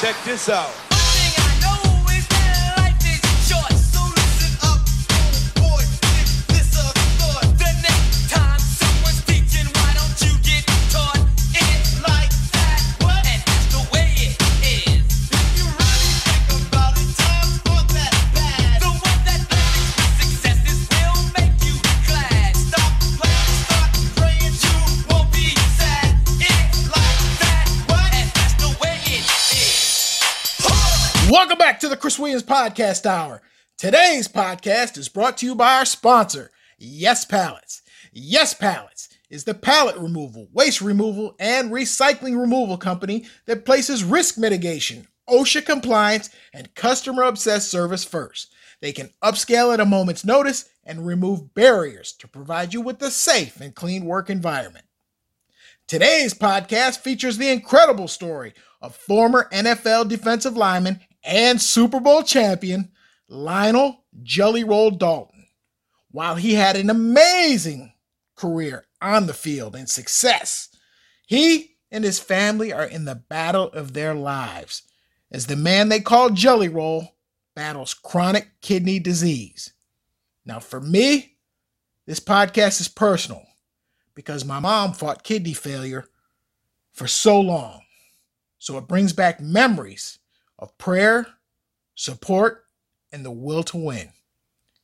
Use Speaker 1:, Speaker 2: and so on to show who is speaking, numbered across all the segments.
Speaker 1: Check this out.
Speaker 2: Welcome back to the Chris Williams Podcast Hour. Today's podcast is brought to you by our sponsor, Yes Pallets. Yes Pallets is the pallet removal, waste removal, and recycling removal company that places risk mitigation, OSHA compliance, and customer obsessed service first. They can upscale at a moment's notice and remove barriers to provide you with a safe and clean work environment. Today's podcast features the incredible story of former NFL defensive lineman and Super Bowl champion Lionel Jelly Roll Dalton. While he had an amazing career on the field and success, he and his family are in the battle of their lives as the man they call Jelly Roll battles chronic kidney disease. Now, for me, this podcast is personal because my mom fought kidney failure for so long. So it brings back memories of prayer, support, and the will to win.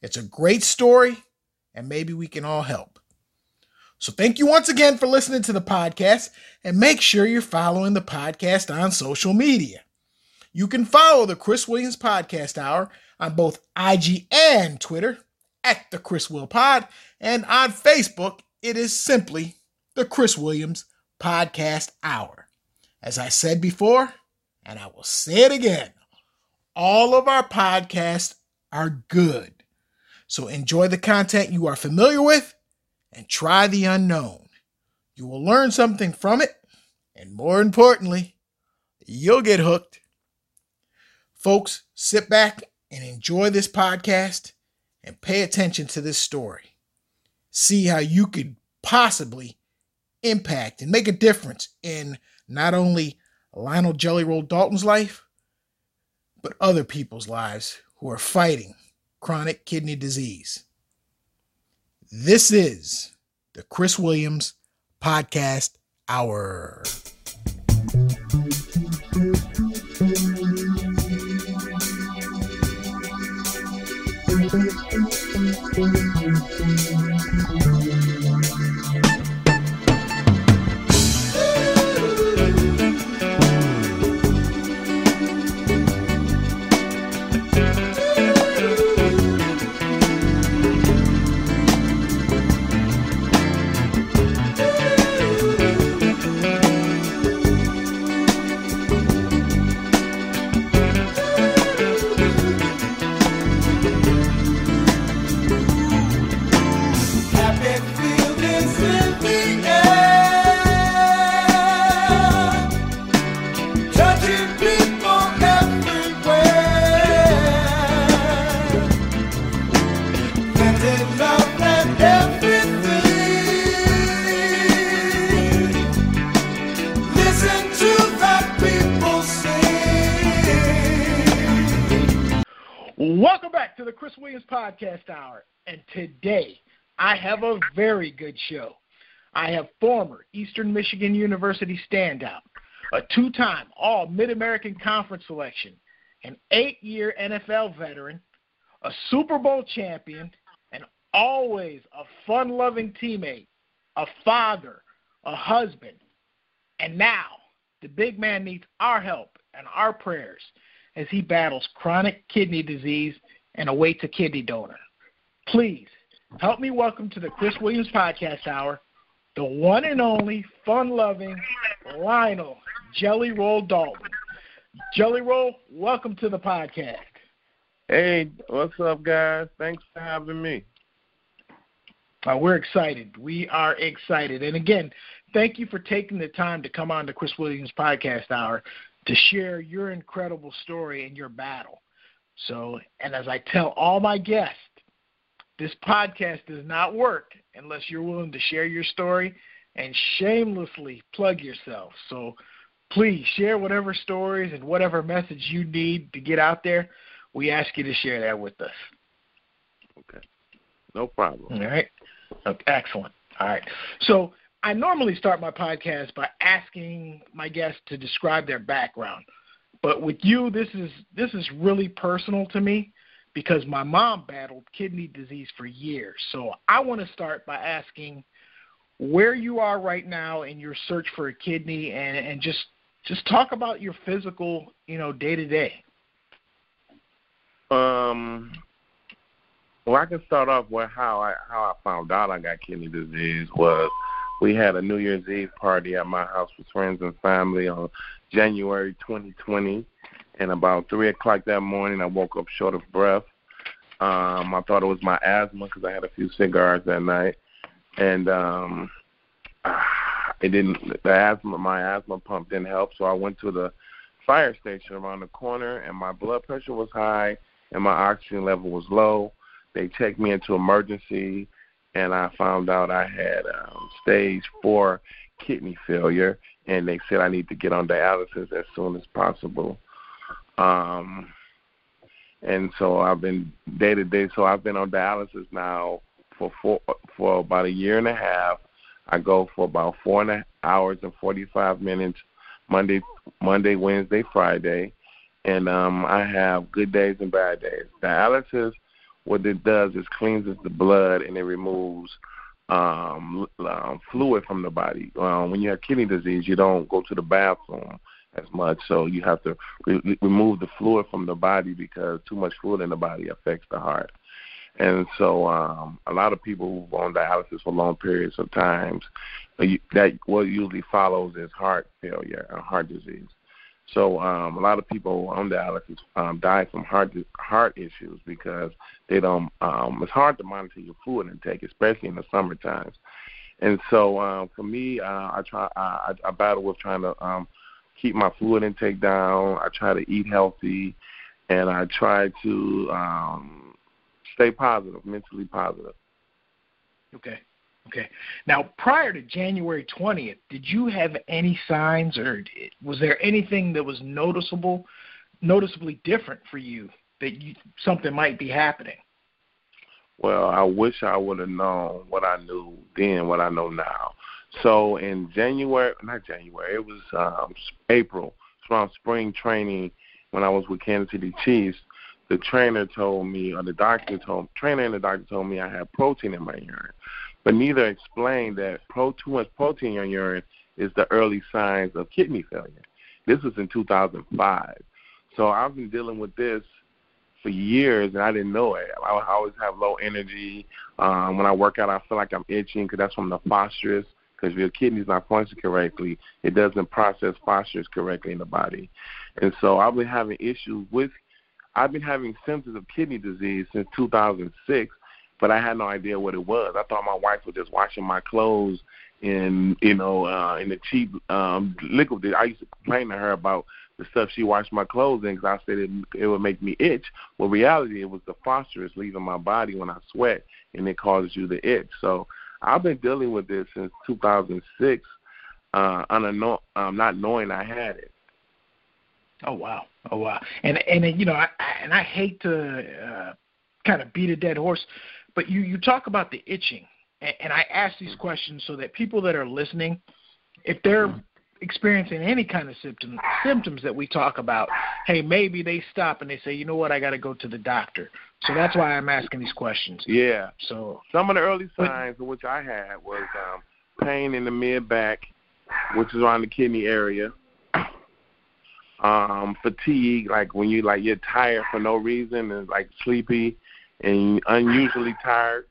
Speaker 2: It's a great story, and maybe we can all help. So, thank you once again for listening to the podcast, and make sure you're following the podcast on social media. You can follow the Chris Williams Podcast Hour on both IG and Twitter at the Chris Will Pod, and on Facebook, it is simply the Chris Williams Podcast Hour. As I said before, and I will say it again all of our podcasts are good. So enjoy the content you are familiar with and try the unknown. You will learn something from it, and more importantly, you'll get hooked. Folks, sit back and enjoy this podcast and pay attention to this story. See how you could possibly impact and make a difference in not only Lionel Jelly Roll Dalton's life, but other people's lives who are fighting chronic kidney disease. This is the Chris Williams Podcast Hour. Have a very good show. I have former Eastern Michigan University standout, a two time All Mid American Conference selection, an eight year NFL veteran, a Super Bowl champion, and always a fun loving teammate, a father, a husband. And now the big man needs our help and our prayers as he battles chronic kidney disease and awaits a kidney donor. Please help me welcome to the Chris Williams Podcast Hour the one and only fun loving Lionel Jelly Roll Dalton. Jelly Roll, welcome to the podcast.
Speaker 3: Hey, what's up, guys? Thanks for having me.
Speaker 2: Uh, we're excited. We are excited. And again, thank you for taking the time to come on the Chris Williams Podcast Hour to share your incredible story and your battle. So, and as I tell all my guests, this podcast does not work unless you're willing to share your story and shamelessly plug yourself. So
Speaker 4: please share whatever stories and whatever message you need to get out there. We ask you to share that with us.
Speaker 3: Okay. No problem.
Speaker 4: All right. Okay, excellent. All right. So I normally start my podcast by asking my guests to describe their background. But with you, this is this is really personal to me because my mom battled kidney disease for years. So I want to start by asking where you are right now in your search for a kidney and, and just just talk about your physical, you know, day to day.
Speaker 3: Um, well, I can start off with how I how I found out I got kidney disease was we had a New Year's Eve party at my house with friends and family on January 2020, and about three o'clock that morning, I woke up short of breath. Um, I thought it was my asthma because I had a few cigars that night, and um, it didn't. The asthma, my asthma pump didn't help, so I went to the fire station around the corner, and my blood pressure was high and my oxygen level was low. They checked me into emergency, and I found out I had um, stage four kidney failure, and they said I need to get on dialysis as soon as possible. Um, and so I've been day to day. So I've been on dialysis now for four, for about a year and a half. I go for about four and a hours and forty five minutes Monday, Monday, Wednesday, Friday, and um, I have good days and bad days. Dialysis, what it does is cleanses the blood and it removes um, um, fluid from the body. Um, when you have kidney disease, you don't go to the bathroom as much, so you have to re- remove the fluid from the body because too much fluid in the body affects the heart. And so, um, a lot of people who are on dialysis for long periods of times, uh, that what usually follows is heart failure or heart disease. So um, a lot of people on dialysis um, die from heart heart issues because they don't. Um, it's hard to monitor your fluid intake, especially in the summer times. And so um, for me, uh, I try. I, I battle with trying to um, keep my fluid intake down. I try to eat healthy, and I try to um, stay positive, mentally positive.
Speaker 4: Okay. Okay. Now, prior to January 20th, did you have any signs or was there anything that was noticeable, noticeably different for you that you, something might be happening?
Speaker 3: Well, I wish I would have known what I knew then, what I know now. So in January, not January, it was um, April, around spring training when I was with Kansas City Chiefs. The trainer told me, or the doctor told, trainer and the doctor told me I had protein in my urine but neither explained that pro, too much protein in your urine is the early signs of kidney failure. This was in 2005. So I've been dealing with this for years, and I didn't know it. I always have low energy. Um, when I work out, I feel like I'm itching because that's from the phosphorus. Because your kidney's not functioning correctly, it doesn't process phosphorus correctly in the body. And so I've been having issues with. I've been having symptoms of kidney disease since 2006, but I had no idea what it was. I thought my wife was just washing my clothes in you know uh, in the cheap um, liquid. I used to complain to her about the stuff she washed my clothes in because I said it, it would make me itch. Well, reality it was the phosphorus leaving my body when I sweat, and it causes you to itch. So I've been dealing with this since 2006, uh, unknown, um, not knowing I had it.
Speaker 4: Oh wow! Oh wow! And and you know, I, and I hate to uh, kind of beat a dead horse, but you you talk about the itching, and, and I ask these questions so that people that are listening, if they're mm-hmm. experiencing any kind of symptoms symptoms that we talk about, hey, maybe they stop and they say, you know what, I got to go to the doctor. So that's why I'm asking these questions.
Speaker 3: Yeah.
Speaker 4: So
Speaker 3: some of the early signs but, which I had was um, pain in the mid back, which is around the kidney area. Um, fatigue, like when you like you're tired for no reason and like sleepy and unusually tired.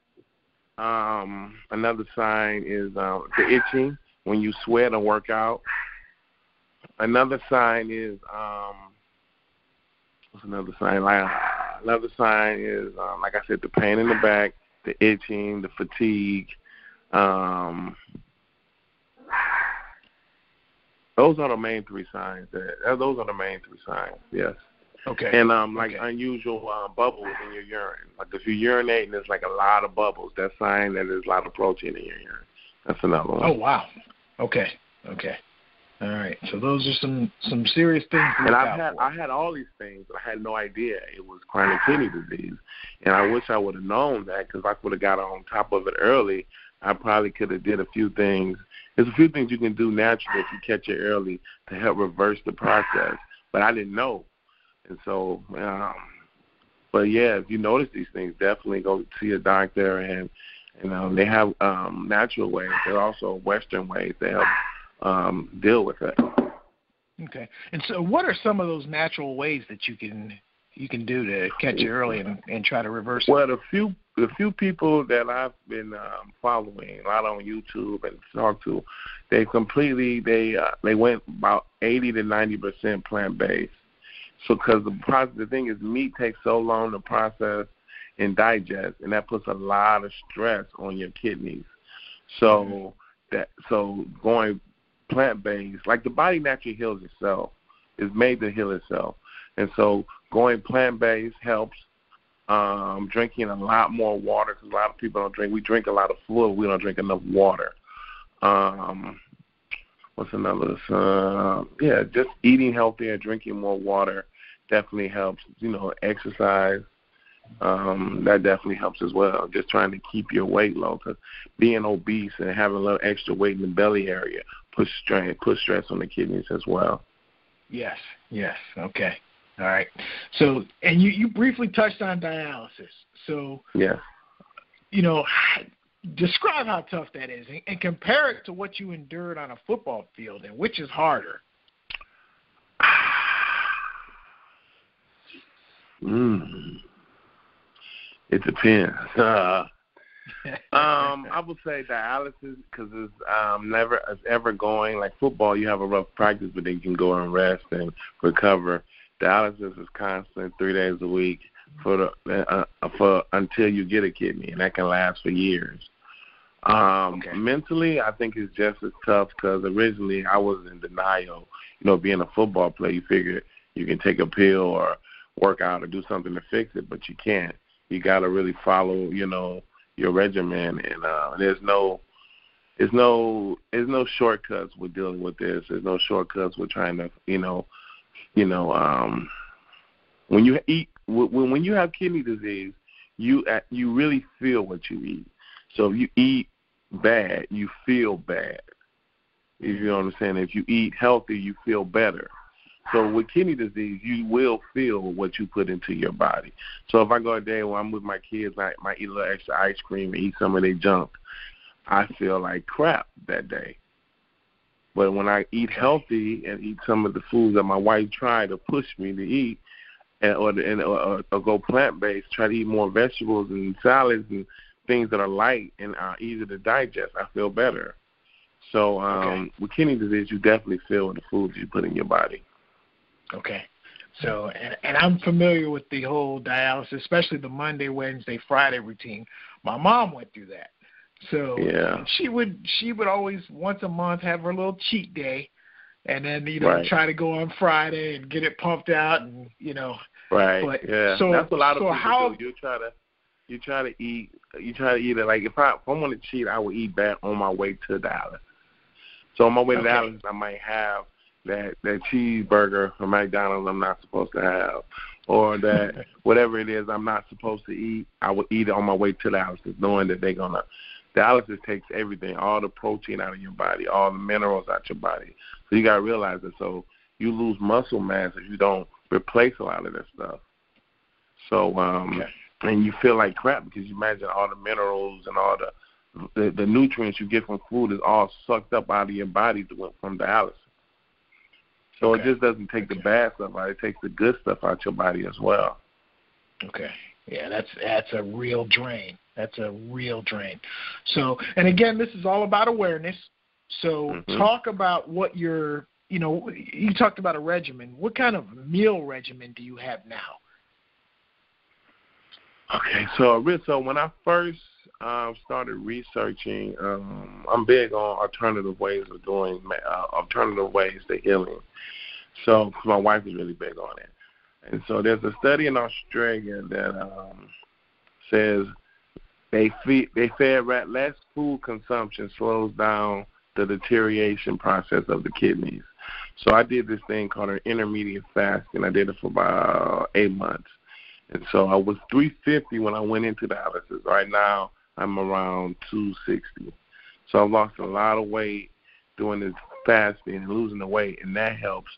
Speaker 3: Um, another sign is um, the itching when you sweat or work out. Another sign is um, what's another sign? Like another sign is um, like I said, the pain in the back, the itching, the fatigue. Um, those are the main three signs. That, those are the main three signs. Yes.
Speaker 4: Okay.
Speaker 3: And um, like
Speaker 4: okay.
Speaker 3: unusual uh, bubbles in your urine. Like if you urinate and there's like a lot of bubbles, that's sign that there's a lot of protein in your urine. That's another one.
Speaker 4: Oh wow. Okay. Okay. All right. So those are some some serious things.
Speaker 3: And I've had
Speaker 4: for.
Speaker 3: I had all these things, but I had no idea it was chronic kidney disease. And I wish I would have known that because I would have got on top of it early. I probably could have did a few things. There's a few things you can do naturally if you catch it early to help reverse the process. But I didn't know, and so. um But yeah, if you notice these things, definitely go see a doctor. And you know they have um natural ways. There are also Western ways to help um deal with it.
Speaker 4: Okay. And so, what are some of those natural ways that you can you can do to catch it early and, and try to reverse it?
Speaker 3: Well, the few the few people that I've been um, following a lot on YouTube and talked to, they completely they uh, they went about eighty to ninety percent plant based. So, because the process, the thing is, meat takes so long to process and digest, and that puts a lot of stress on your kidneys. So that so going plant based, like the body naturally heals itself, is made to heal itself, and so going plant based helps um, drinking a lot more water because a lot of people don't drink. We drink a lot of fluid. We don't drink enough water. Um, what's another? Uh, yeah, just eating healthier, drinking more water definitely helps. You know, exercise. Um, that definitely helps as well. Just trying to keep your weight low because being obese and having a little extra weight in the belly area puts strain, puts stress on the kidneys as well.
Speaker 4: Yes. Yes. Okay. All right. So, and you you briefly touched on dialysis. So,
Speaker 3: Yeah.
Speaker 4: you know, describe how tough that is, and, and compare it to what you endured on a football field, and which is harder.
Speaker 3: Mm. It depends. Uh, um, I would say dialysis because it's um, never it's ever going. Like football, you have a rough practice, but then you can go and rest and recover. Dialysis is constant, three days a week for the uh, uh, for until you get a kidney, and that can last for years. Um,
Speaker 4: Okay.
Speaker 3: Mentally, I think it's just as tough because originally I was in denial. You know, being a football player, you figure you can take a pill or work out or do something to fix it, but you can't. You got to really follow, you know, your regimen, and uh, there's no, there's no, there's no shortcuts with dealing with this. There's no shortcuts with trying to, you know, you know, um, when you eat, when when you have kidney disease, you uh, you really feel what you eat. So if you eat bad, you feel bad. If you know what I'm saying. If you eat healthy, you feel better. So with kidney disease, you will feel what you put into your body. So if I go a day where I'm with my kids, I might eat a little extra ice cream and eat some of their junk, I feel like crap that day. But when I eat healthy and eat some of the foods that my wife tried to push me to eat, and or and or, or go plant based, try to eat more vegetables and salads and things that are light and are easy to digest, I feel better. So um,
Speaker 4: Okay.
Speaker 3: with kidney disease, you definitely feel the foods you put in your body.
Speaker 4: Okay. So, and, and I'm familiar with the whole dialysis, especially the Monday, Wednesday, Friday routine. My mom went through that. So
Speaker 3: Yeah.
Speaker 4: she would she would always once a month have her little cheat day, and then you know
Speaker 3: Right.
Speaker 4: try to go on Friday and get it pumped out, and you know
Speaker 3: Right.
Speaker 4: But-
Speaker 3: yeah.
Speaker 4: so-
Speaker 3: That's a lot of
Speaker 4: so
Speaker 3: people
Speaker 4: how-
Speaker 3: do. You try to you try to eat you try to eat it like if I if I want to cheat I would eat back on my way to the dialysis. So on my way to
Speaker 4: Okay.
Speaker 3: dialysis I might have that that cheeseburger from McDonald's I'm not supposed to have. Or that whatever it is I'm not supposed to eat, I will eat it on my way to dialysis, knowing that they're gonna dialysis takes everything, all the protein out of your body, all the minerals out of your body. So you gotta realize that. So you lose muscle mass if you don't replace a lot of that stuff. So um
Speaker 4: Okay.
Speaker 3: and you feel like crap because you imagine all the minerals and all the the, the nutrients you get from food is all sucked up out of your body from dialysis. So
Speaker 4: Okay.
Speaker 3: it just doesn't take the bad stuff out; it takes the good stuff out your body as well.
Speaker 4: Okay. Yeah, that's that's a real drain. That's a real drain. So, and again, this is all about awareness. So,
Speaker 3: Mhm.
Speaker 4: talk about what your, you know, you talked about a regimen. What kind of meal regimen do you have now?
Speaker 3: Okay, so so when I first um, started researching, um, I'm big on alternative ways of doing uh, alternative ways to healing. So my wife is really big on it, and so there's a study in Australia that um, says they feed they fed rat less food consumption slows down the deterioration process of the kidneys. So I did this thing called an intermediate fast, and I did it for about eight months. And so I was 350 when I went into dialysis. Right now, I'm around 260. So I've lost a lot of weight doing this fasting and losing the weight, and that helps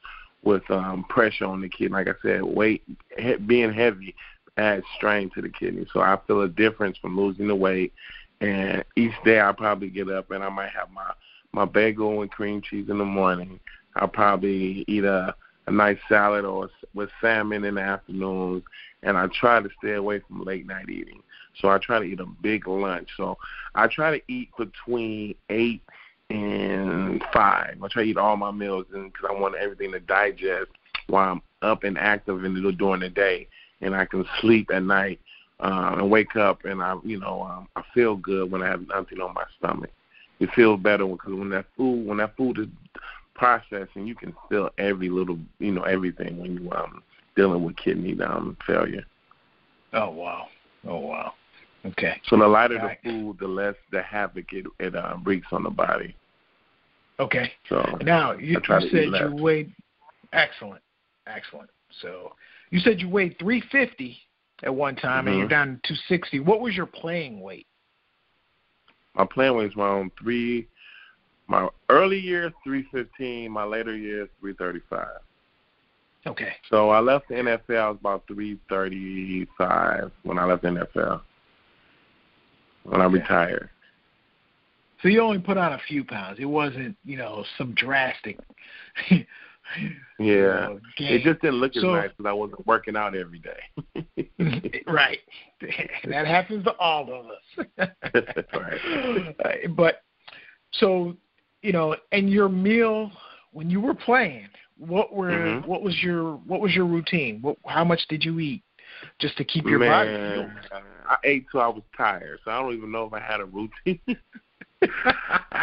Speaker 3: with um, pressure on the kidney. Like I said, weight he, being heavy adds strain to the kidney. So I feel a difference from losing the weight. And each day I probably get up and I might have my my bagel and cream cheese in the morning. I'll probably eat a a nice salad or with salmon in the afternoons, and I try to stay away from late night eating. So I try to eat a big lunch. So I try to eat between eight and five. I try to eat all my meals because I want everything to digest while I'm up and active in the, during the day, and I can sleep at night uh, and wake up, and I, you know, um, I feel good when I have nothing on my stomach. It feels better because when that food, when that food is processing, you can feel every little, you know, everything when you um dealing with kidney um failure.
Speaker 4: Oh wow! Oh wow! Okay.
Speaker 3: So the lighter
Speaker 4: Right.
Speaker 3: the food, the less the havoc it it uh, wreaks on the body.
Speaker 4: Okay.
Speaker 3: So
Speaker 4: Now you, you said you weighed excellent, excellent. So you said you weighed 350 at one time, and you're
Speaker 3: Mhm.
Speaker 4: down to 260. What was your playing weight?
Speaker 3: my playing weight is around three. My early years three fifteen. My later years three thirty five.
Speaker 4: Okay.
Speaker 3: So I left the NFL. I was about three thirty five when I left the NFL. When I
Speaker 4: Okay.
Speaker 3: retired.
Speaker 4: So you only put on a few pounds. It wasn't, you know, some drastic. you
Speaker 3: Yeah.
Speaker 4: know,
Speaker 3: It just didn't look as
Speaker 4: So-
Speaker 3: nice because I wasn't working out every day.
Speaker 4: right. that happens to all of us.
Speaker 3: Right.
Speaker 4: Uh, But so, you know, and your meal when you were playing, what were
Speaker 3: Mhm.
Speaker 4: what was your what was your routine? What how much did you eat just to keep your body?
Speaker 3: Man, I ate till I was tired, so I don't even know if I had a routine.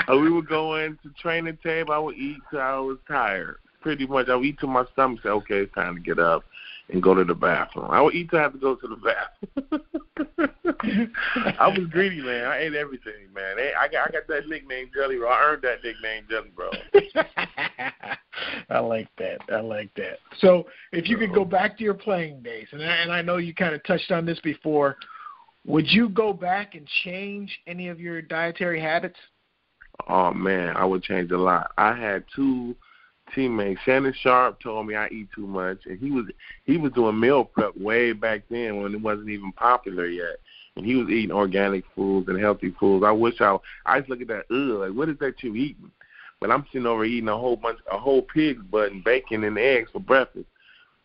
Speaker 3: Uh, we would go into training tape. I would eat till I was tired. Pretty much, I would eat till my stomach said, "Okay, it's time to get up and go to the bathroom." I would eat till I have to go to the bathroom. I was greedy, man. I ate everything, man. I got, I got that nickname, Jelly Roll. I earned that nickname, Jelly Roll.
Speaker 4: I like that. I like that. So, if you could go back to your playing days, and I, and I know you kind of touched on this before, would you go back and change any of your dietary habits?
Speaker 3: Oh man, I would change a lot. I had two teammates. Shannon Sharpe told me I eat too much, and he was he was doing meal prep way back then when it wasn't even popular yet. And he was eating organic foods and healthy foods. I wish I I just look at that. Ugh, like what is that you eating? But I'm sitting over eating a whole bunch, a whole pig's butt and bacon and eggs for breakfast.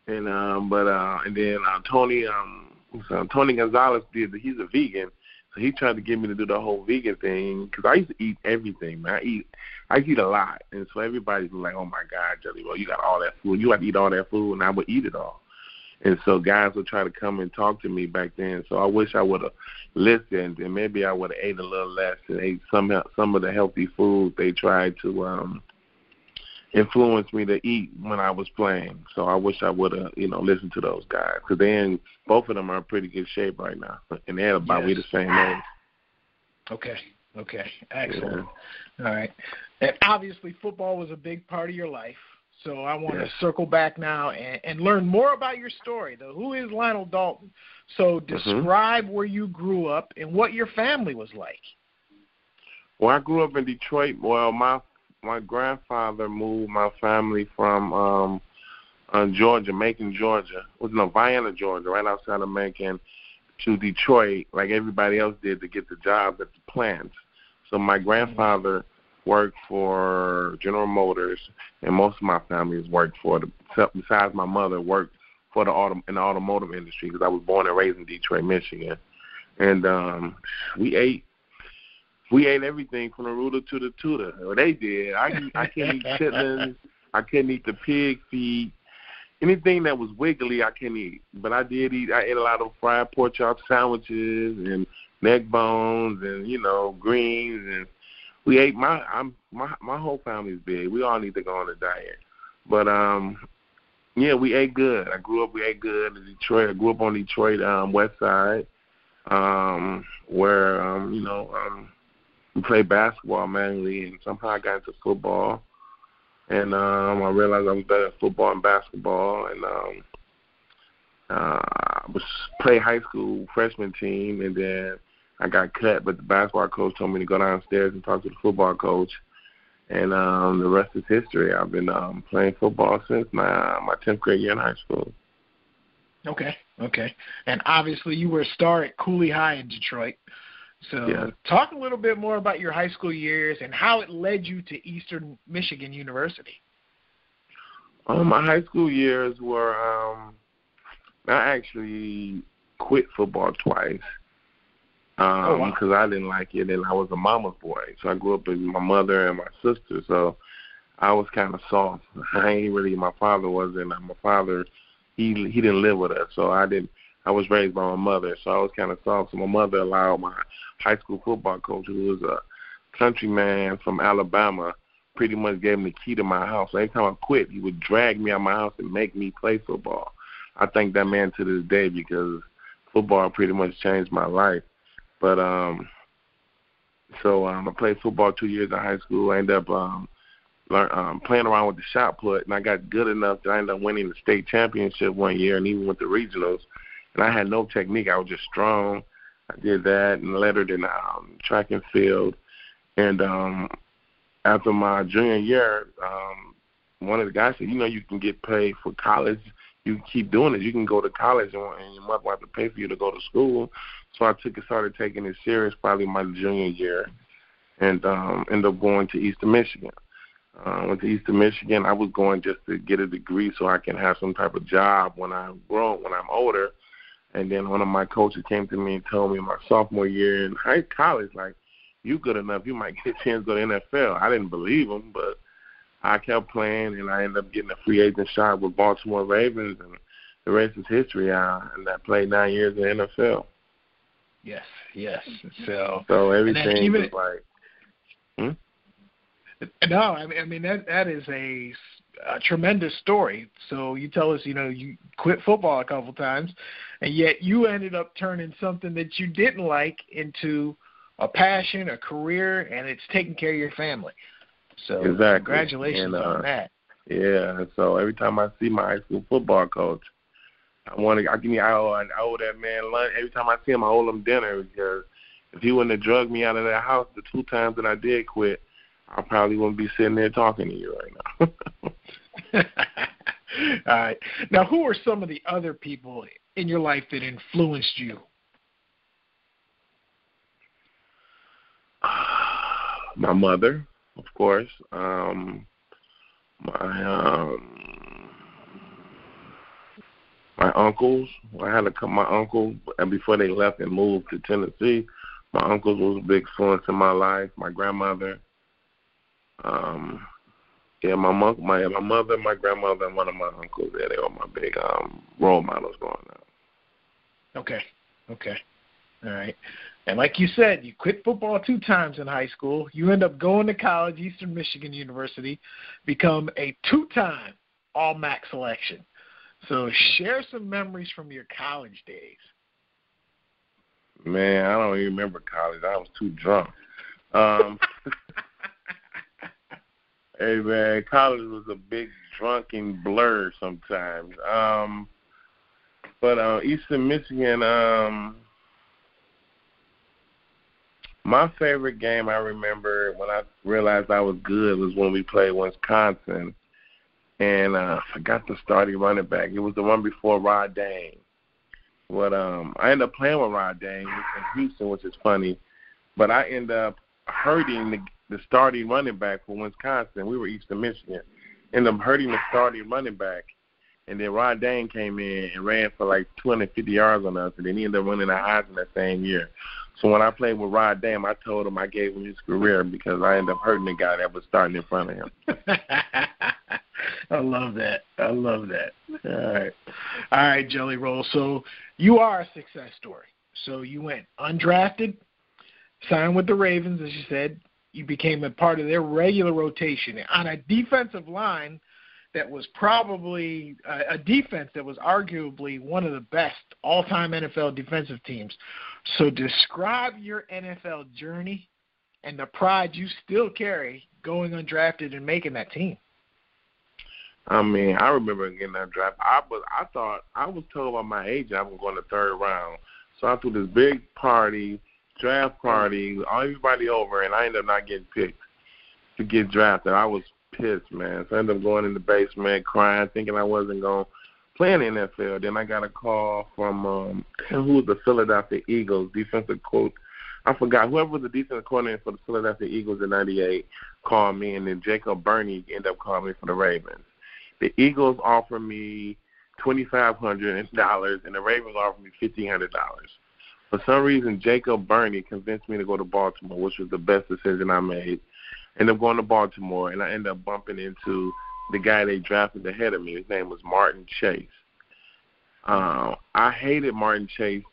Speaker 3: And um, but uh, and then uh, Tony um, so Tony Gonzalez did. He's a vegan, so he tried to get me to do the whole vegan thing because I used to eat everything, man. I eat, I eat a lot, and so everybody's like, "Oh my God, Jelly Roll, you got all that food. You got to eat all that food," and I would eat it all. And so guys would try to come and talk to me back then. So I wish I would have listened, and maybe I would have ate a little less and ate some some of the healthy food they tried to um influence me to eat when I was playing. So I wish I would have, you know, listened to those guys because they in both of them are in pretty good shape right now, and they're about we the same age.
Speaker 4: Okay. Okay. Excellent. All right. And obviously, football was a big part of your life. So I want
Speaker 3: Yes.
Speaker 4: to circle back now and, and learn more about your story. Though, who is Lionel Dalton? So
Speaker 3: Mm-hmm.
Speaker 4: describe where you grew up and what your family was like.
Speaker 3: Well, I grew up in Detroit. Well, my my grandfather moved my family from um uh, Georgia, Macon, Georgia. Was no Vienna, Georgia, right outside of Macon, to Detroit, like everybody else did to get the job at the plants. So my grandfather worked for General Motors, and most of my family has worked for the. Besides my mother, worked for the auto in the automotive industry because I was born and raised in Detroit, Michigan, and um we ate we ate everything from the rooter to the tutor. Well, they did. I I can't eat chitlins. I couldn't eat the pig feet. Anything that was wiggly, I can't eat. But I did eat. I ate a lot of fried pork chop sandwiches and neck bones and you know greens and we ate. My I'm my my whole family's big. We all need to go on a diet. But um, yeah, we ate good. I grew up. We ate good in Detroit. I grew up on Detroit um, West Side, um, where um, you know um, we played basketball mainly, and somehow I got into football. and um, I realized I was better at football and basketball, and um, uh, I was play high school freshman team, and then I got cut. But the basketball coach told me to go downstairs and talk to the football coach, and um, the rest is history. I've been um, playing football since my my tenth grade year in high school.
Speaker 4: Okay, okay, and obviously you were a star at Cooley High in Detroit. So,
Speaker 3: Yeah.
Speaker 4: talk a little bit more about your high school years and how it led you to Eastern Michigan University.
Speaker 3: Um, my high school years were um, I actually quit football twice um,
Speaker 4: Oh, wow.
Speaker 3: because I didn't like it, and I was a mama's boy. So I grew up with my mother and my sister, so I was kind of soft. I ain't really. My father wasn't. My father, he he didn't live with us, so I didn't. I was raised by my mother, so I was kind of soft. So my mother allowed my high school football coach, who was a countryman from Alabama, pretty much gave him the key to my house. So every I quit, he would drag me out my house and make me play football. I thank that man to this day because football pretty much changed my life. But um so um I played football two years in high school. I ended up um learn um playing around with the shot put and I got good enough that I ended up winning the state championship one year and even with the regionals. And I had no technique. I was just strong. I did that and lettered in um track and field. And um after my junior year, um one of the guys said, You know you can get paid for college you can keep doing it, you can go to college and, and your mother will have to pay for you to go to school. So I took it, started taking it serious probably my junior year, and um, ended up going to Eastern Michigan. Uh, went to Eastern Michigan. I was going just to get a degree so I can have some type of job when I'm grown, when I'm older. And then one of my coaches came to me and told me my sophomore year in high college, like, you good enough, you might get a chance to go to NFL. I didn't believe him, but I kept playing, and I ended up getting a free agent shot with Baltimore Ravens, and the rest is history. I, and I played nine years in the NFL.
Speaker 4: Yes, yes. So
Speaker 3: So everything
Speaker 4: even-
Speaker 3: was like, hmm?
Speaker 4: no, I mean, I mean that that is a, a tremendous story. So you tell us, you know, you quit football a couple times, and yet you ended up turning something that you didn't like into a passion, a career, and it's taking care of your family. So
Speaker 3: Exactly.
Speaker 4: congratulations
Speaker 3: And, uh,
Speaker 4: on that.
Speaker 3: yeah. So every time I see my high school football coach, I want to. I give me. I owe, I owe that man lunch. Every time I see him, I owe him dinner because if he wouldn't have drugged me out of that house the two times that I did quit, I probably wouldn't be sitting there talking to you right now.
Speaker 4: All right. Now, who are some of the other people in your life that influenced you?
Speaker 3: my mother, of course. Um, my um, my uncles. I had to come. My uncle, and before they left and moved to Tennessee, my uncles was a big influence in my life. My grandmother. Um, yeah, my monk, my my mother, my grandmother, and one of my uncles. Yeah, they were my big um role models growing up.
Speaker 4: Okay. Okay. All right. And like you said, you quit football two times in high school. You end up going to college, Eastern Michigan University, become a two-time All-MAC selection. So share some memories from your college days.
Speaker 3: Man, I don't even remember college. I was too drunk. Um, hey man, college was a big drunken blur sometimes. Um, but uh, Eastern Michigan, um, my favorite game I remember when I realized I was good was when we played Wisconsin, and uh, I forgot the starting running back. It was the one before Ron Dayne. But um, I ended up playing with Ron Dayne in Houston, which is funny. But I ended up hurting the, the starting running back for Wisconsin. We were Eastern Michigan. Ended up hurting the starting running back. And then Ron Dayne came in and ran for like 250 yards on us, and then he ended up winning the Heisman that same year. So when I played with Ron Dayne, I told him I gave him his career because I ended up hurting the guy that was starting in front of him.
Speaker 4: I love that. I love that. All right. All right, Jelly Roll. So you are a success story. So you went undrafted, signed with the Ravens, as you said. You became a part of their regular rotation on a defensive line that was probably uh, a defense that was arguably one of the best all-time NFL defensive teams. So describe your NFL journey and the pride you still carry going undrafted and making that team.
Speaker 3: I mean, I remember getting that draft. I was, I thought, I was told by my agent I was going to third round. So I threw this big party, draft party, everybody over, and I ended up not getting picked to get drafted. I was pissed, man. So I ended up going in the basement, crying, thinking I wasn't going to play in the NFL. Then I got a call from um who was the Philadelphia Eagles defensive coach. I forgot whoever was the defensive coordinator for the Philadelphia Eagles in '98 called me, and then Jacob Burney ended up calling me for the Ravens. The Eagles offered me twenty five hundred dollars, and the Ravens offered me fifteen hundred dollars. For some reason, Jacob Burney convinced me to go to Baltimore, which was the best decision I made. Ended up going to Baltimore, and I ended up bumping into the guy they drafted ahead of me. His name was Martin Chase. Uh, I hated Martin Chase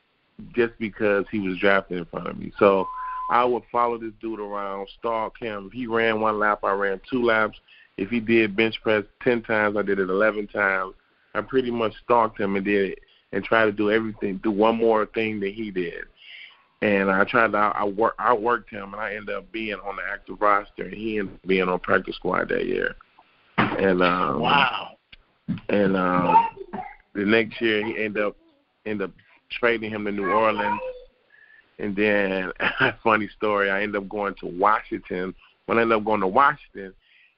Speaker 3: just because he was drafted in front of me. So I would follow this dude around, stalk him. If he ran one lap, I ran two laps. If he did bench press ten times, I did it eleven times. I pretty much stalked him and did it and try to do everything, do one more thing that he did. And I tried to I work I worked him and I ended up being on the active roster and he ended up being on practice squad that year. And um
Speaker 4: Wow.
Speaker 3: and um the next year he ended up ended up trading him to New Orleans. And then funny story, I ended up going to Washington. When I ended up going to Washington,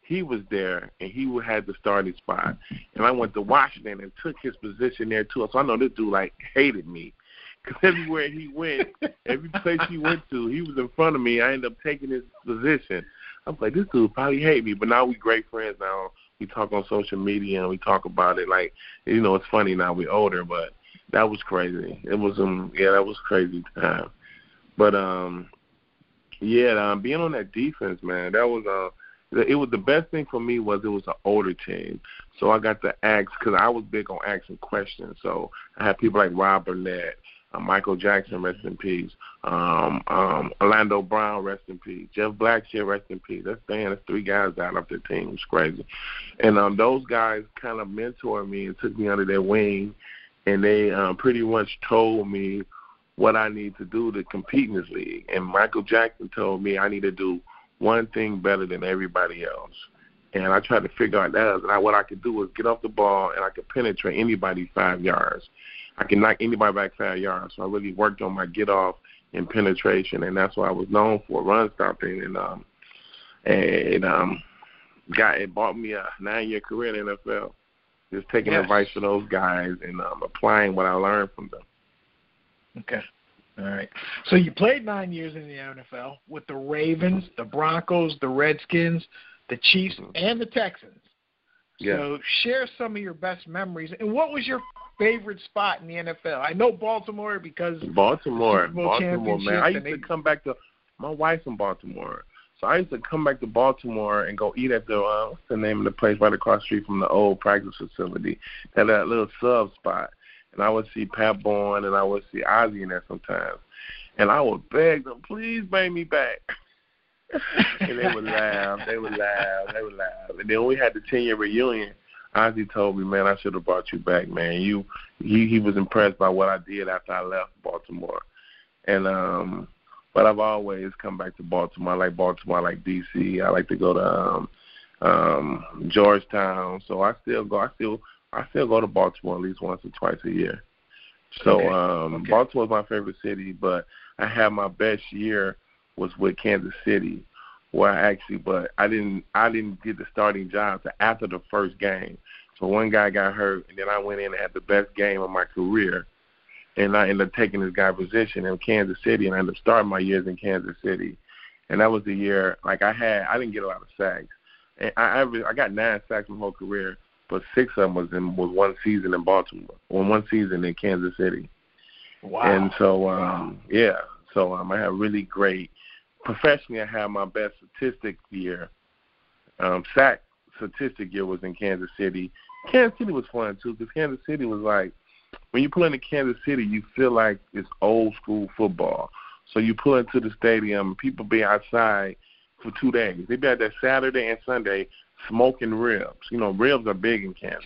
Speaker 3: he was there and he had the starting spot. And I went to Washington and took his position there too. So I know this dude like hated me. Because everywhere he went, every place he went to, he was in front of me. I ended up taking his position. I was like, this dude probably hate me, but now we great friends now. We talk on social media and we talk about it. Like, you know, it's funny now we're older, but that was crazy. It was um, yeah, that was crazy time. But um, yeah, um, being on that defense, man, that was uh it was the best thing for me was it was an older team, so I got to ask because I was big on asking questions. So I had people like Rob Burnett, uh, Michael Jackson, rest in peace, um, um, Orlando Brown, rest in peace, Jeff Blackshear, rest in peace. That's damn, that's three guys out of the team. It's crazy, and um, those guys kind of mentored me and took me under their wing, and they um, pretty much told me what I need to do to compete in this league. And Michael Jackson told me I need to do one thing better than everybody else. And I tried to figure out that. And I, what I could do was get off the ball and I could penetrate anybody five yards. I can knock anybody back five yards. So I really worked on my get off and penetration, and that's what I was known for, run stopping. And um, and um, got it bought me a nine year career in the NFL. Just taking
Speaker 4: Yes.
Speaker 3: advice from those guys and um, applying what I learned from them.
Speaker 4: Okay. All right. So you played nine years in the NFL with the Ravens, the Broncos, the Redskins, the Chiefs, and the Texans.
Speaker 3: Yeah.
Speaker 4: So share some of your best memories. And what was your favorite spot in the NFL? I know Baltimore because
Speaker 3: Baltimore, Baltimore, man. I used to come back to my wife's in Baltimore, so I used to come back to Baltimore and go eat at the uh, what's the name of the place right across the street from the old practice facility, that that little sub spot. And I would see Pat Bourne and I would see Ozzie in there sometimes, and I would beg them, please bring me back. and they would laugh, they would laugh, they would laugh. And then we had the ten year reunion. Ozzie told me, man, I should have brought you back, man. You, he, he was impressed by what I did after I left Baltimore, and um, but I've always come back to Baltimore. I like Baltimore. I like DC. I like to go to um, um, Georgetown. So I still go. I still I still go to Baltimore at least once or twice a year. So
Speaker 4: Okay.
Speaker 3: um,
Speaker 4: Okay.
Speaker 3: Baltimore's my favorite city, but I had my best year was with Kansas City, where I actually, but I didn't I didn't get the starting job till after the first game. So one guy got hurt, and then I went in and had the best game of my career and I ended up taking this guy's position in Kansas City, and I ended up starting my years in Kansas City, and that was the year like I had I didn't get a lot of sacks, and I averaged, I got nine sacks my whole career, but six of them was in was one season in Baltimore, or one season in Kansas City,
Speaker 4: wow.
Speaker 3: and so um yeah, so um I had really great professionally. I had my best statistic year, um sack statistic year was in Kansas City. Kansas City was fun too because Kansas City was like when you pull into Kansas City, you feel like it's old school football. So you pull into the stadium, people be outside for two days. They be out there Saturday and Sunday smoking ribs. You know, ribs are big in Kansas.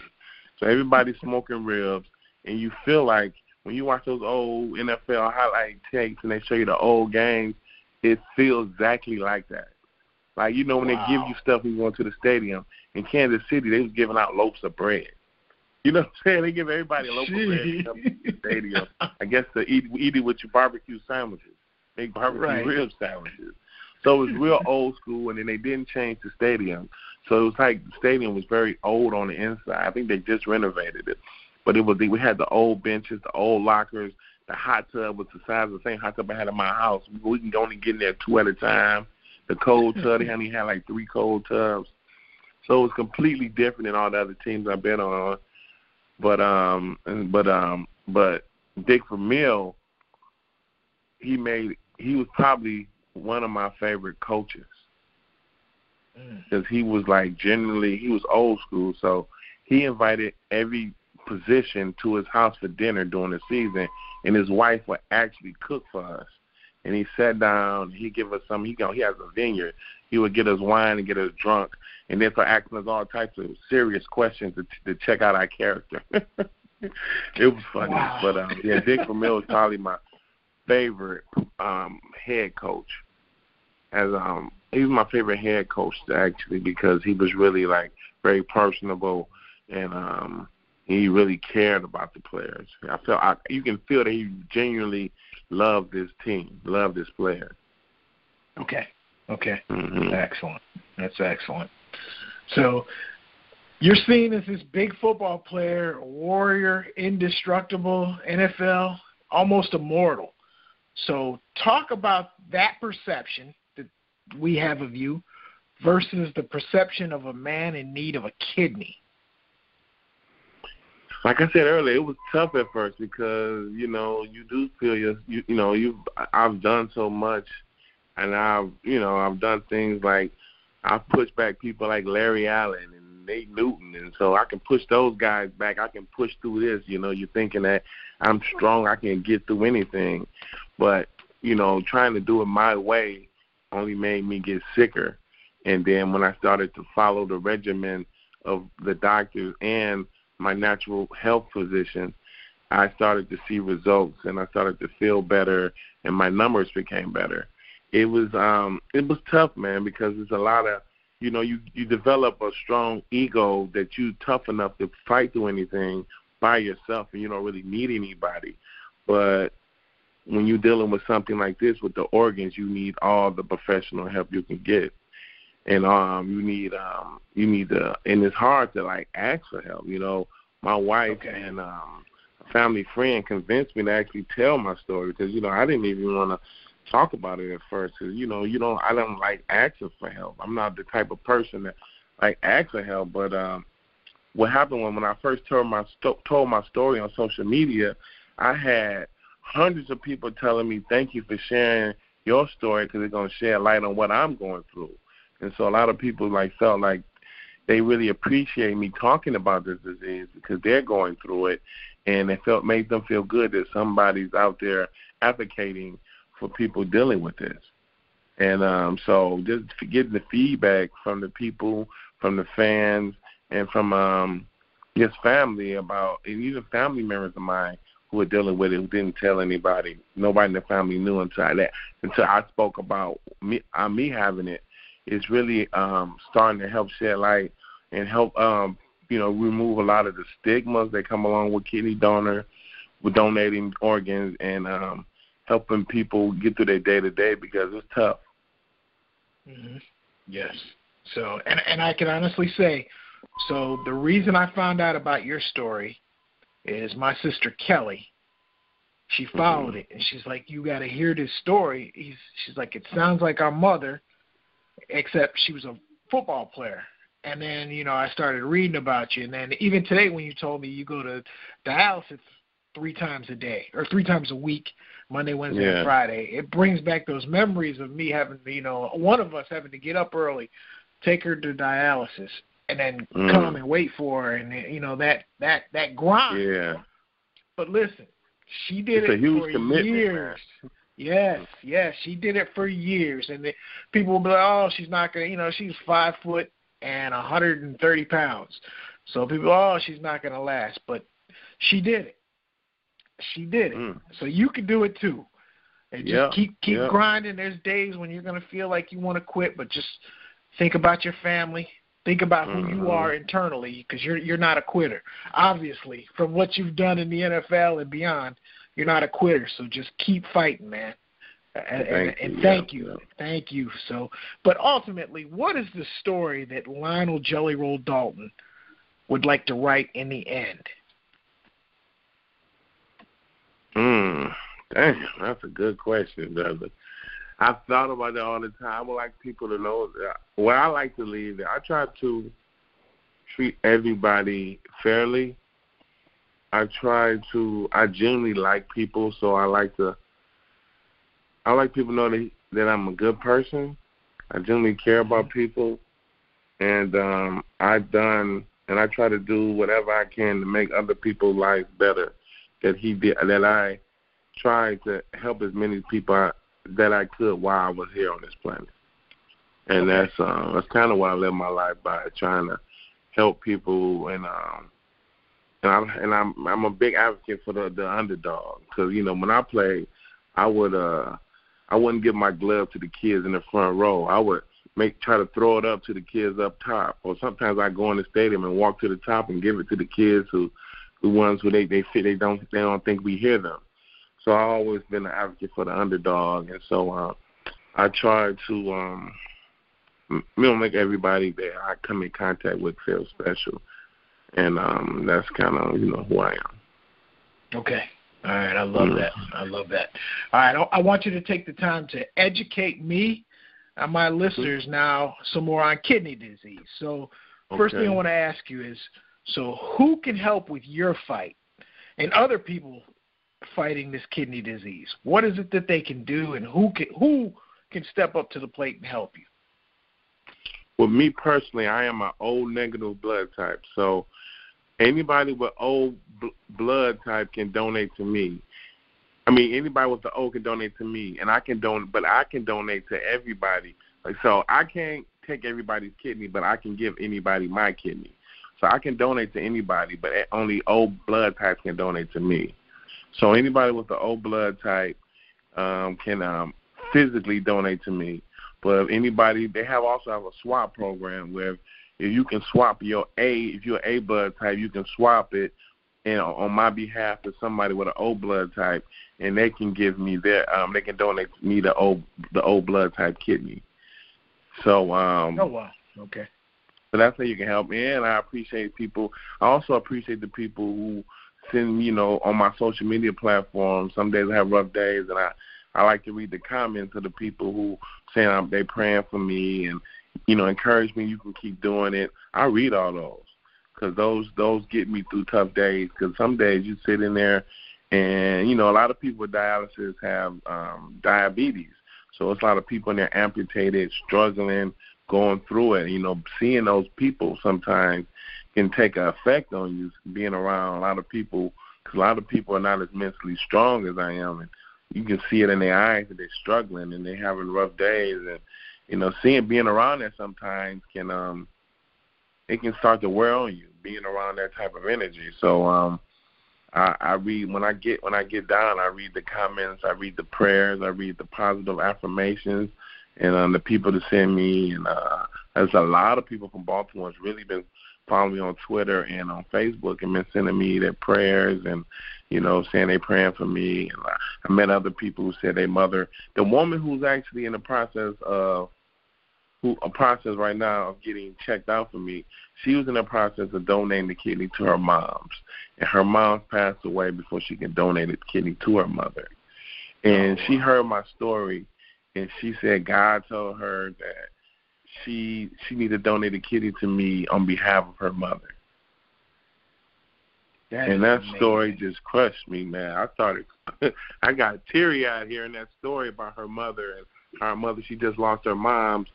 Speaker 3: So everybody's smoking ribs, and you feel like when you watch those old NFL highlight tapes and they show you the old games, it feels exactly like that. Like you know when
Speaker 4: Wow.
Speaker 3: they give you stuff when you go into the stadium, in Kansas City, they was giving out loaves of bread. You know what I'm saying? They give everybody a loaf of bread to come to the stadium. I guess to eat, eat it with your barbecue sandwiches, make barbecue
Speaker 4: Right.
Speaker 3: rib sandwiches. So it was real old school, and then they didn't change the stadium. So it was like the stadium was very old on the inside. I think they just renovated it, but it was we had the old benches, the old lockers. The hot tub was the size of the same hot tub I had in my house. We can only get in there two at a time. The cold tub, they only had like three cold tubs. So it was completely different than all the other teams I've been on. But um, but um, but Dick Vermeil, he made he was probably one of my favorite coaches. Because he was like generally he was old school, so he invited every position to his house for dinner during the season, and his wife would actually cook for us. And he sat down, he give us some. He go, he has a vineyard. He would get us wine and get us drunk, and then for asking us all types of serious questions to, to check out our character. it was funny,
Speaker 4: Wow.
Speaker 3: but um, yeah, Dick Vermeil is probably my favorite um, head coach. As um, he was my favorite head coach actually because he was really like very personable and um, he really cared about the players. I felt I, you can feel that he genuinely loved this team, loved this player.
Speaker 4: Okay. Okay.
Speaker 3: hmm
Speaker 4: Excellent. That's excellent. So you're seen as this big football player, warrior, indestructible, NFL, almost immortal. So talk about that perception we have of you versus the perception of a man in need of a kidney.
Speaker 3: like I said earlier, it was tough at first because you know you do feel your you, you know you I've done so much, and I've you know I've done things like I've pushed back people like Larry Allen and Nate Newton, and so I can push those guys back. I can push through this. You know, you're thinking that I'm strong, I can get through anything, but you know trying to do it my way only made me get sicker. And then when I started to follow the regimen of the doctors and my natural health physician, I started to see results and I started to feel better and my numbers became better. It was um it was tough, man, because it's a lot of you know, you you develop a strong ego that you tough enough to fight through anything by yourself and you don't really need anybody. But when you're dealing with something like this with the organs, you need all the professional help you can get. And um you need um you need to and it's hard to like ask for help you know. My wife
Speaker 4: Okay.
Speaker 3: and um a family friend convinced me to actually tell my story because you know I didn't even want to talk about it at first because you know you don't I don't like asking for help. I'm not the type of person that like asks for help but um what happened when when I first told my sto- told my story on social media I had hundreds of people telling me thank you for sharing your story because it's going to shed light on what I'm going through and so a lot of people like felt like they really appreciate me talking about this disease because they're going through it, and it felt made them feel good that somebody's out there advocating for people dealing with this. And um, so just getting the feedback from the people, from the fans, and from um, his family about, and even family members of mine who were dealing with it who didn't tell anybody. Nobody in the family knew until I, that until I spoke about me, uh, me having it, it is really um, starting to help shed light and help um, you know remove a lot of the stigmas that come along with kidney donor, with donating organs, and um, helping people get through their day to day because it's tough.
Speaker 4: hmm Yes. So, and and I can honestly say, so the reason I found out about your story is my sister Kelly. She mm-hmm. followed it, and she's like, "You got to hear this story." He's, she's like, "It sounds like our mother, except she was a football player." And then you know, I started reading about you, and then even today when you told me you go to dialysis three times a day or three times a week, Monday, Wednesday,
Speaker 3: Yeah.
Speaker 4: and Friday. It brings back those memories of me having, you know, one of us having to get up early, take her to dialysis, and then
Speaker 3: Mm.
Speaker 4: come and wait for her, and you know that that that grind.
Speaker 3: Yeah,
Speaker 4: But listen, she did
Speaker 3: it's
Speaker 4: it for years.
Speaker 3: Man.
Speaker 4: Yes, yes, she did it for years, and the, people will be like, "Oh, she's not gonna," you know, she's five foot and a hundred and thirty pounds, so people, "Oh, she's not gonna last," but she did it. She did it,
Speaker 3: Mm.
Speaker 4: so you can do it too. And just
Speaker 3: Yeah,
Speaker 4: keep keep
Speaker 3: yeah.
Speaker 4: grinding. There's days when you're gonna feel like you want to quit, but just think about your family, Think about who you are internally, because you're you're not a quitter. Obviously, from what you've done in the NFL and beyond, you're not a quitter. So just keep fighting, man. And, and,
Speaker 3: Thank
Speaker 4: and
Speaker 3: you,
Speaker 4: thank
Speaker 3: yeah,
Speaker 4: you,
Speaker 3: yeah.
Speaker 4: thank you. So, but ultimately, what is the story that Lional Jelly Roll Dalton would like to write in the end?
Speaker 3: Mm, damn, that's a good question, brother. I've thought about that all the time. I would like people to know that what I like to leave. that I try to treat everybody fairly. I try to. I genuinely like people, so I like to. I like people to know that that I'm a good person. I genuinely care about people, and um, I've done and I try to do whatever I can to make other people's lives better. That he did. That I tried to help as many people I, that I could while I was here on this planet. And that's um, that's kind of what I live my life by, trying to help people and um, and I'm and I'm I'm a big advocate for the the underdog because you know when I played, I would uh I wouldn't give my glove to the kids in the front row. I would make try to throw it up to the kids up top, or sometimes I go in the stadium and walk to the top and give it to the kids who the ones who they they fit they don't they don't think we hear them. So I've always been an advocate for the underdog, and so uh, I try to um you know make everybody that I come in contact with feel special, and um that's kind of you know who I am.
Speaker 4: Okay. All right. I love
Speaker 3: Mm.
Speaker 4: that. I love that. All right. I- I want you to take the time to educate me and my listeners now some more on kidney disease. So, first
Speaker 3: Okay.
Speaker 4: thing I want to ask you is so, who can help with your fight and other people fighting this kidney disease? What is it that they can do, and who can who can step up to the plate and help you?
Speaker 3: Well, me personally, I am an O negative blood type. So anybody with O bl- blood type can donate to me. I mean, anybody with the O can donate to me, and I can donate, but I can donate to everybody. So I can't take everybody's kidney, but I can give anybody my kidney. So I can donate to anybody, but only O blood types can donate to me. So anybody with the O blood type um, can um, physically donate to me. But if anybody, they have also have a swap program where if you can swap your A, if you're A blood type, you can swap it, and on my behalf to somebody with an O blood type, and they can give me their, um, they can donate me the O, the O blood type kidney. So, um,
Speaker 4: Oh wow. Okay.
Speaker 3: so that's how you can help me. And I appreciate people. I also appreciate the people who send you know, on my social media platforms. Some days I have rough days, and I I like to read the comments of the people who saying um, they praying for me and you know encourage me. You can keep doing it. I read all those because those those get me through tough days. Because some days you sit in there, and you know a lot of people with dialysis have um, diabetes. So it's a lot of people in there amputated, struggling, going through it. You know, seeing those people sometimes can take an effect on you. Being around a lot of people, because a lot of people are not as mentally strong as I am, and you can see it in their eyes that they're struggling and they're having rough days. And you know, seeing being around that sometimes can um, it can start to wear on you. Being around that type of energy. So um, I, I read when I get when I get down. I read the comments. I read the prayers. I read the positive affirmations, and um, the people that send me. And uh, there's a lot of people from Baltimore that's really been following me on Twitter and on Facebook and been sending me their prayers and you know saying they praying for me. And I, met other people who said their mother, the woman who's actually in the process of who a process right now of getting checked out for me. She was in the process of donating the kidney to her mom's, and her mom passed away before she could donate the kidney to her mother. And she heard my story, and she said God told her that she she needed to donate a kitty to me on behalf of her mother.
Speaker 4: That
Speaker 3: and that
Speaker 4: amazing.
Speaker 3: story just crushed me, man. I started, I got teary eyed hearing that story about her mother and her mother. She just lost her mom,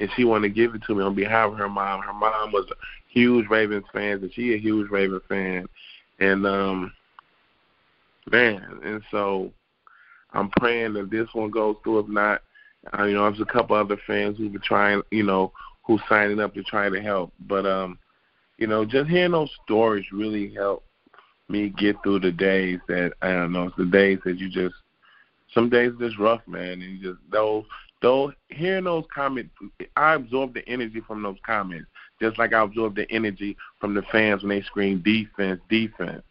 Speaker 3: and she wanted to give it to me on behalf of her mom. Her mom was a huge Ravens fan, and she a huge Ravens fan, and um, man, and so I'm praying that this one goes through. If not, uh, you know, there's a couple other fans who've been trying, you know, who signing up to try to help, but um, you know, just hearing those stories really help me get through the days that I don't know, it's the days that you just some days just rough, man, and you just those those hearing those comments I absorb the energy from those comments. just like I absorb the energy from the fans when they scream defense, defense.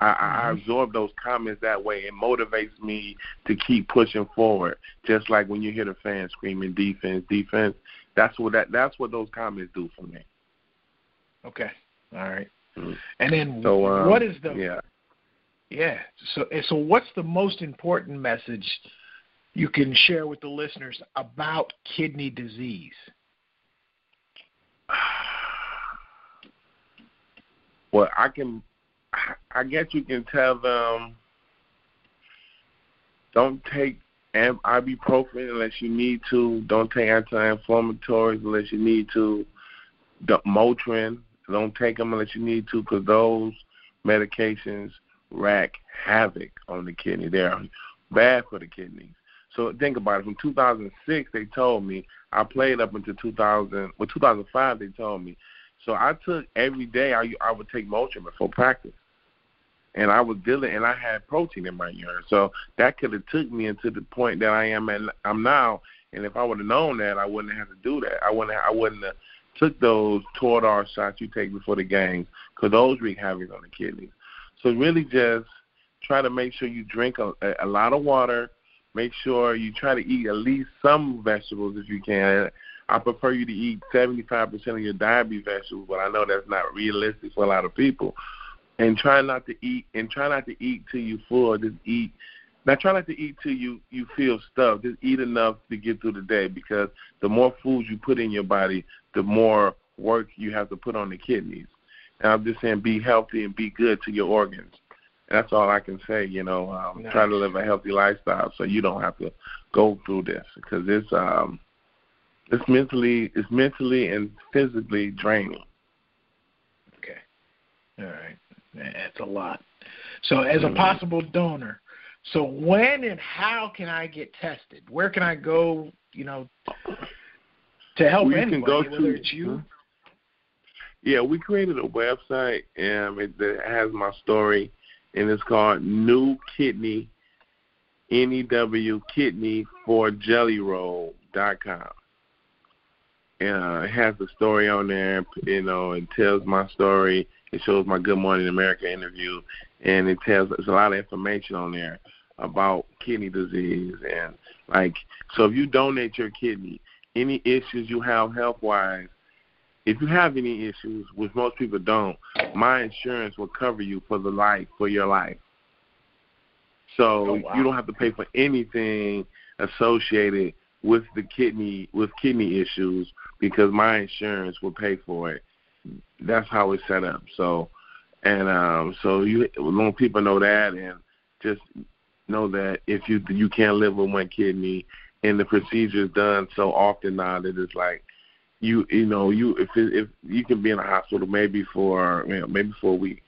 Speaker 3: I, I
Speaker 4: Mhm.
Speaker 3: absorb those comments that way. It motivates me to keep pushing forward. Just like when you hear the fans screaming defense, defense. That's what that that's what those comments do for me.
Speaker 4: Okay. All right.
Speaker 3: Mhm.
Speaker 4: And then
Speaker 3: So um,
Speaker 4: what is the
Speaker 3: yeah.
Speaker 4: Yeah. So so what's the most important message you can share with the listeners about kidney disease?
Speaker 3: Well, I can, I guess you can tell them, don't take ibuprofen unless you need to. Don't take anti-inflammatories unless you need to. Motrin, don't take them unless you need to, because those medications wreak havoc on the kidney. They're bad for the kidneys. So think about it. From 2006, they told me I played up until 2000. Well, 2005, they told me. So I took every day. I I would take Motrin before practice, and I was dealing, and I had protein in my urine. So that could have took me into the point that I am at. I'm now. And if I would have known that, I wouldn't have to do that. I wouldn't. I wouldn't have took those Toradol shots you take before the games, because those wreak havoc on the kidneys. So really, just try to make sure you drink a, a lot of water. Make sure you try to eat at least some vegetables if you can. I prefer you to eat 75% of your diet be vegetables, but I know that's not realistic for a lot of people. And try not to eat, and try not to eat till you full. Just eat. Now try not to eat till you you feel stuffed. Just eat enough to get through the day because the more food you put in your body, the more work you have to put on the kidneys. And I'm just saying, be healthy and be good to your organs. And that's all I can say. You know, um,
Speaker 4: Nice.
Speaker 3: try to live a healthy lifestyle so you don't have to go through this because it's um it's mentally it's mentally and physically draining.
Speaker 4: Okay. All right. That's a lot. So as a
Speaker 3: Mhm.
Speaker 4: possible donor, so when and how can I get tested? Where can I go, you know, to help
Speaker 3: Well, you can
Speaker 4: anybody,
Speaker 3: go
Speaker 4: whether
Speaker 3: to-
Speaker 4: it's you?
Speaker 3: Yeah, we created a website um it that has my story and it's called New Kidney N E W Kidney for Jelly Roll dot com. Uh, it has the story on there, you know, it tells my story. It shows my Good Morning America interview, and it tells there's a lot of information on there about kidney disease and like. So if you donate your kidney, any issues you have health wise, if you have any issues, which most people don't, my insurance will cover you for the life for your life. So
Speaker 4: Oh, wow.
Speaker 3: you don't have to pay for anything associated with the kidney with kidney issues because my insurance will pay for it. That's how it's set up. So and um so you long people know that and just know that if you you can't live with one kidney and the procedure is done so often now that it's like you you know you if it, if you can be in a hospital maybe for you know, maybe for a week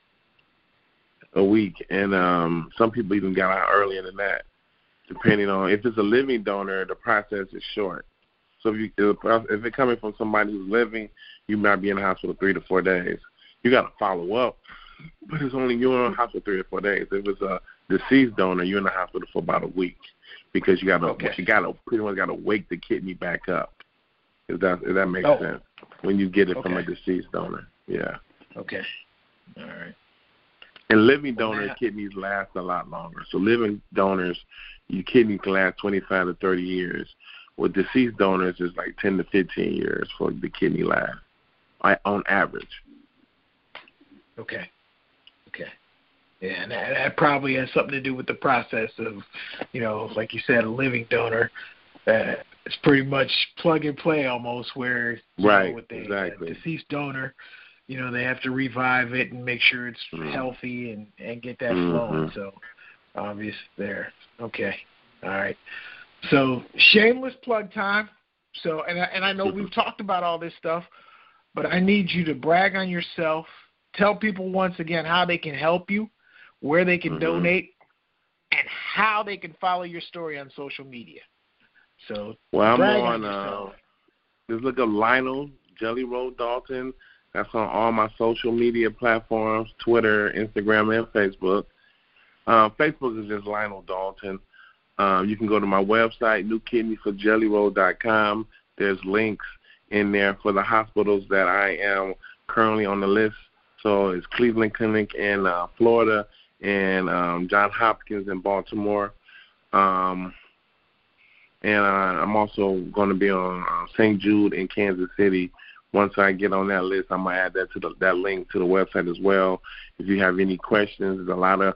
Speaker 3: a week and um some people even got out earlier than that depending on if it's a living donor the process is short so if you if it's coming from somebody who's living you might be in the hospital three to four days you got to follow up but it's only you're in the hospital three or four days if it's a deceased donor you're in the hospital for about a week because you got to
Speaker 4: Okay.
Speaker 3: you got to pretty much got to wake the kidney back up if that if that makes
Speaker 4: Oh.
Speaker 3: sense when you get it from a deceased donor. Yeah.
Speaker 4: Okay. All right.
Speaker 3: And living
Speaker 4: Well,
Speaker 3: donor
Speaker 4: now-
Speaker 3: kidneys last a lot longer. So living donors, your kidney can last 25 to 30 years. With deceased donors, it's like 10 to 15 years for the kidney life, I- on average.
Speaker 4: Okay. Okay. Yeah, and that, that probably has something to do with the process of, you know, like you said, a living donor. Uh, it's pretty much plug and play almost, where
Speaker 3: Right,
Speaker 4: know, with a,
Speaker 3: exactly.
Speaker 4: a deceased donor, you know, they have to revive it and make sure it's
Speaker 3: Mhm.
Speaker 4: healthy and and get that
Speaker 3: Mhm.
Speaker 4: flowing. So obvious there. Okay. All right. So shameless plug time. So and I, and I know we've talked about all this stuff, but I need you to brag on yourself. Tell people once again how they can help you, where they can
Speaker 3: Mhm.
Speaker 4: donate, and how they can follow your story on social media. So
Speaker 3: Well, I'm
Speaker 4: brag
Speaker 3: on,
Speaker 4: on
Speaker 3: uh, just look up Lional Jelly Roll Dalton. That's on all my social media platforms, Twitter, Instagram, and Facebook. Uh, Facebook is just Lional Dalton. Um, you can go to my website, newkidneyforjellyroll.com. There's links, in there for the hospitals that I am currently on the list. So it's Cleveland Clinic in uh, Florida and um, John Hopkins in Baltimore. Um, and uh, I'm also going to be on uh, St. Jude in Kansas City. Once I get on that list, I'm gonna add that to the, that link to the website as well. If you have any questions, there's a lot of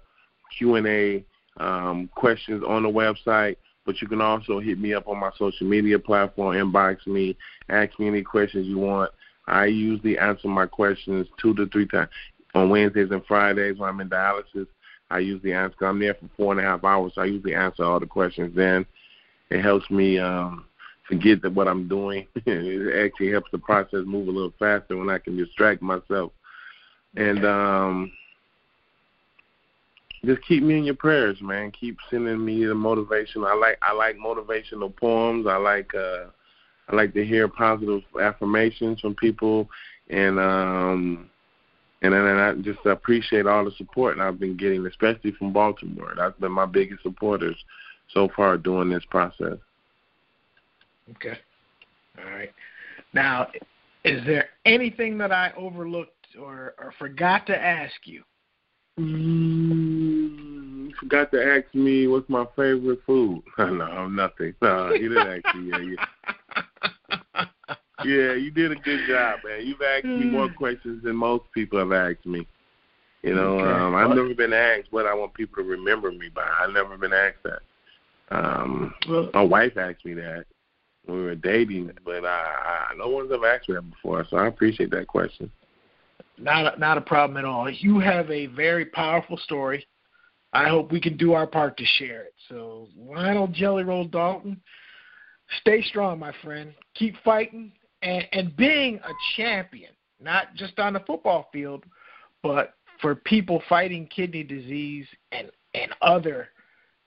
Speaker 3: Q and A um, questions on the website. But you can also hit me up on my social media platform, inbox me, ask me any questions you want. I usually answer my questions two to three times on Wednesdays and Fridays when I'm in dialysis. I usually answer. I'm there for four and a half hours, so I usually answer all the questions then. It helps me um, forget that what I'm doing. it actually helps the process move a little faster when I can distract myself. And um, just keep me in your prayers, man. Keep sending me the motivation. I like I like motivational poems. I like uh I like to hear positive affirmations from people and um and then I just appreciate all the support I've been getting, especially from Baltimore. That's been my biggest supporters so far during this process.
Speaker 4: Okay. All right. Now, is there anything that I overlooked or, or forgot to ask you?
Speaker 3: Mm, you forgot to ask me what's my favorite food. no, nothing. No, you didn't ask me. Yeah, yeah. yeah, you did a good job, man. You've asked me more questions than most people have asked me. You know,
Speaker 4: Okay.
Speaker 3: um, I've never been asked what I want people to remember me by. I've never been asked that. Um,
Speaker 4: Well,
Speaker 3: my wife asked me that when we were dating, but I, I no one's ever asked me that before, so I appreciate that question.
Speaker 4: not a, not a problem at all. You have a very powerful story. I hope we can do our part to share it. So, Lional Jelly Roll Dalton, stay strong, my friend. Keep fighting and, and being a champion, not just on the football field, but for people fighting kidney disease and and other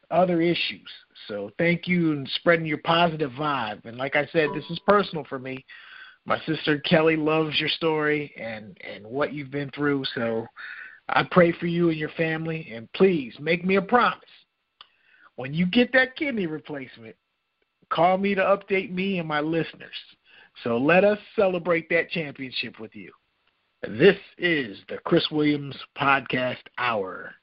Speaker 4: other issues. So, thank you and spreading your positive vibe. And like I said, this is personal for me my sister Kelly loves your story and and what you've been through. So I pray for you and your family, and please make me a promise. When you get that kidney replacement, call me to update me and my listeners. So let us celebrate that championship with you. This is the Chris Williams Podcast Hour.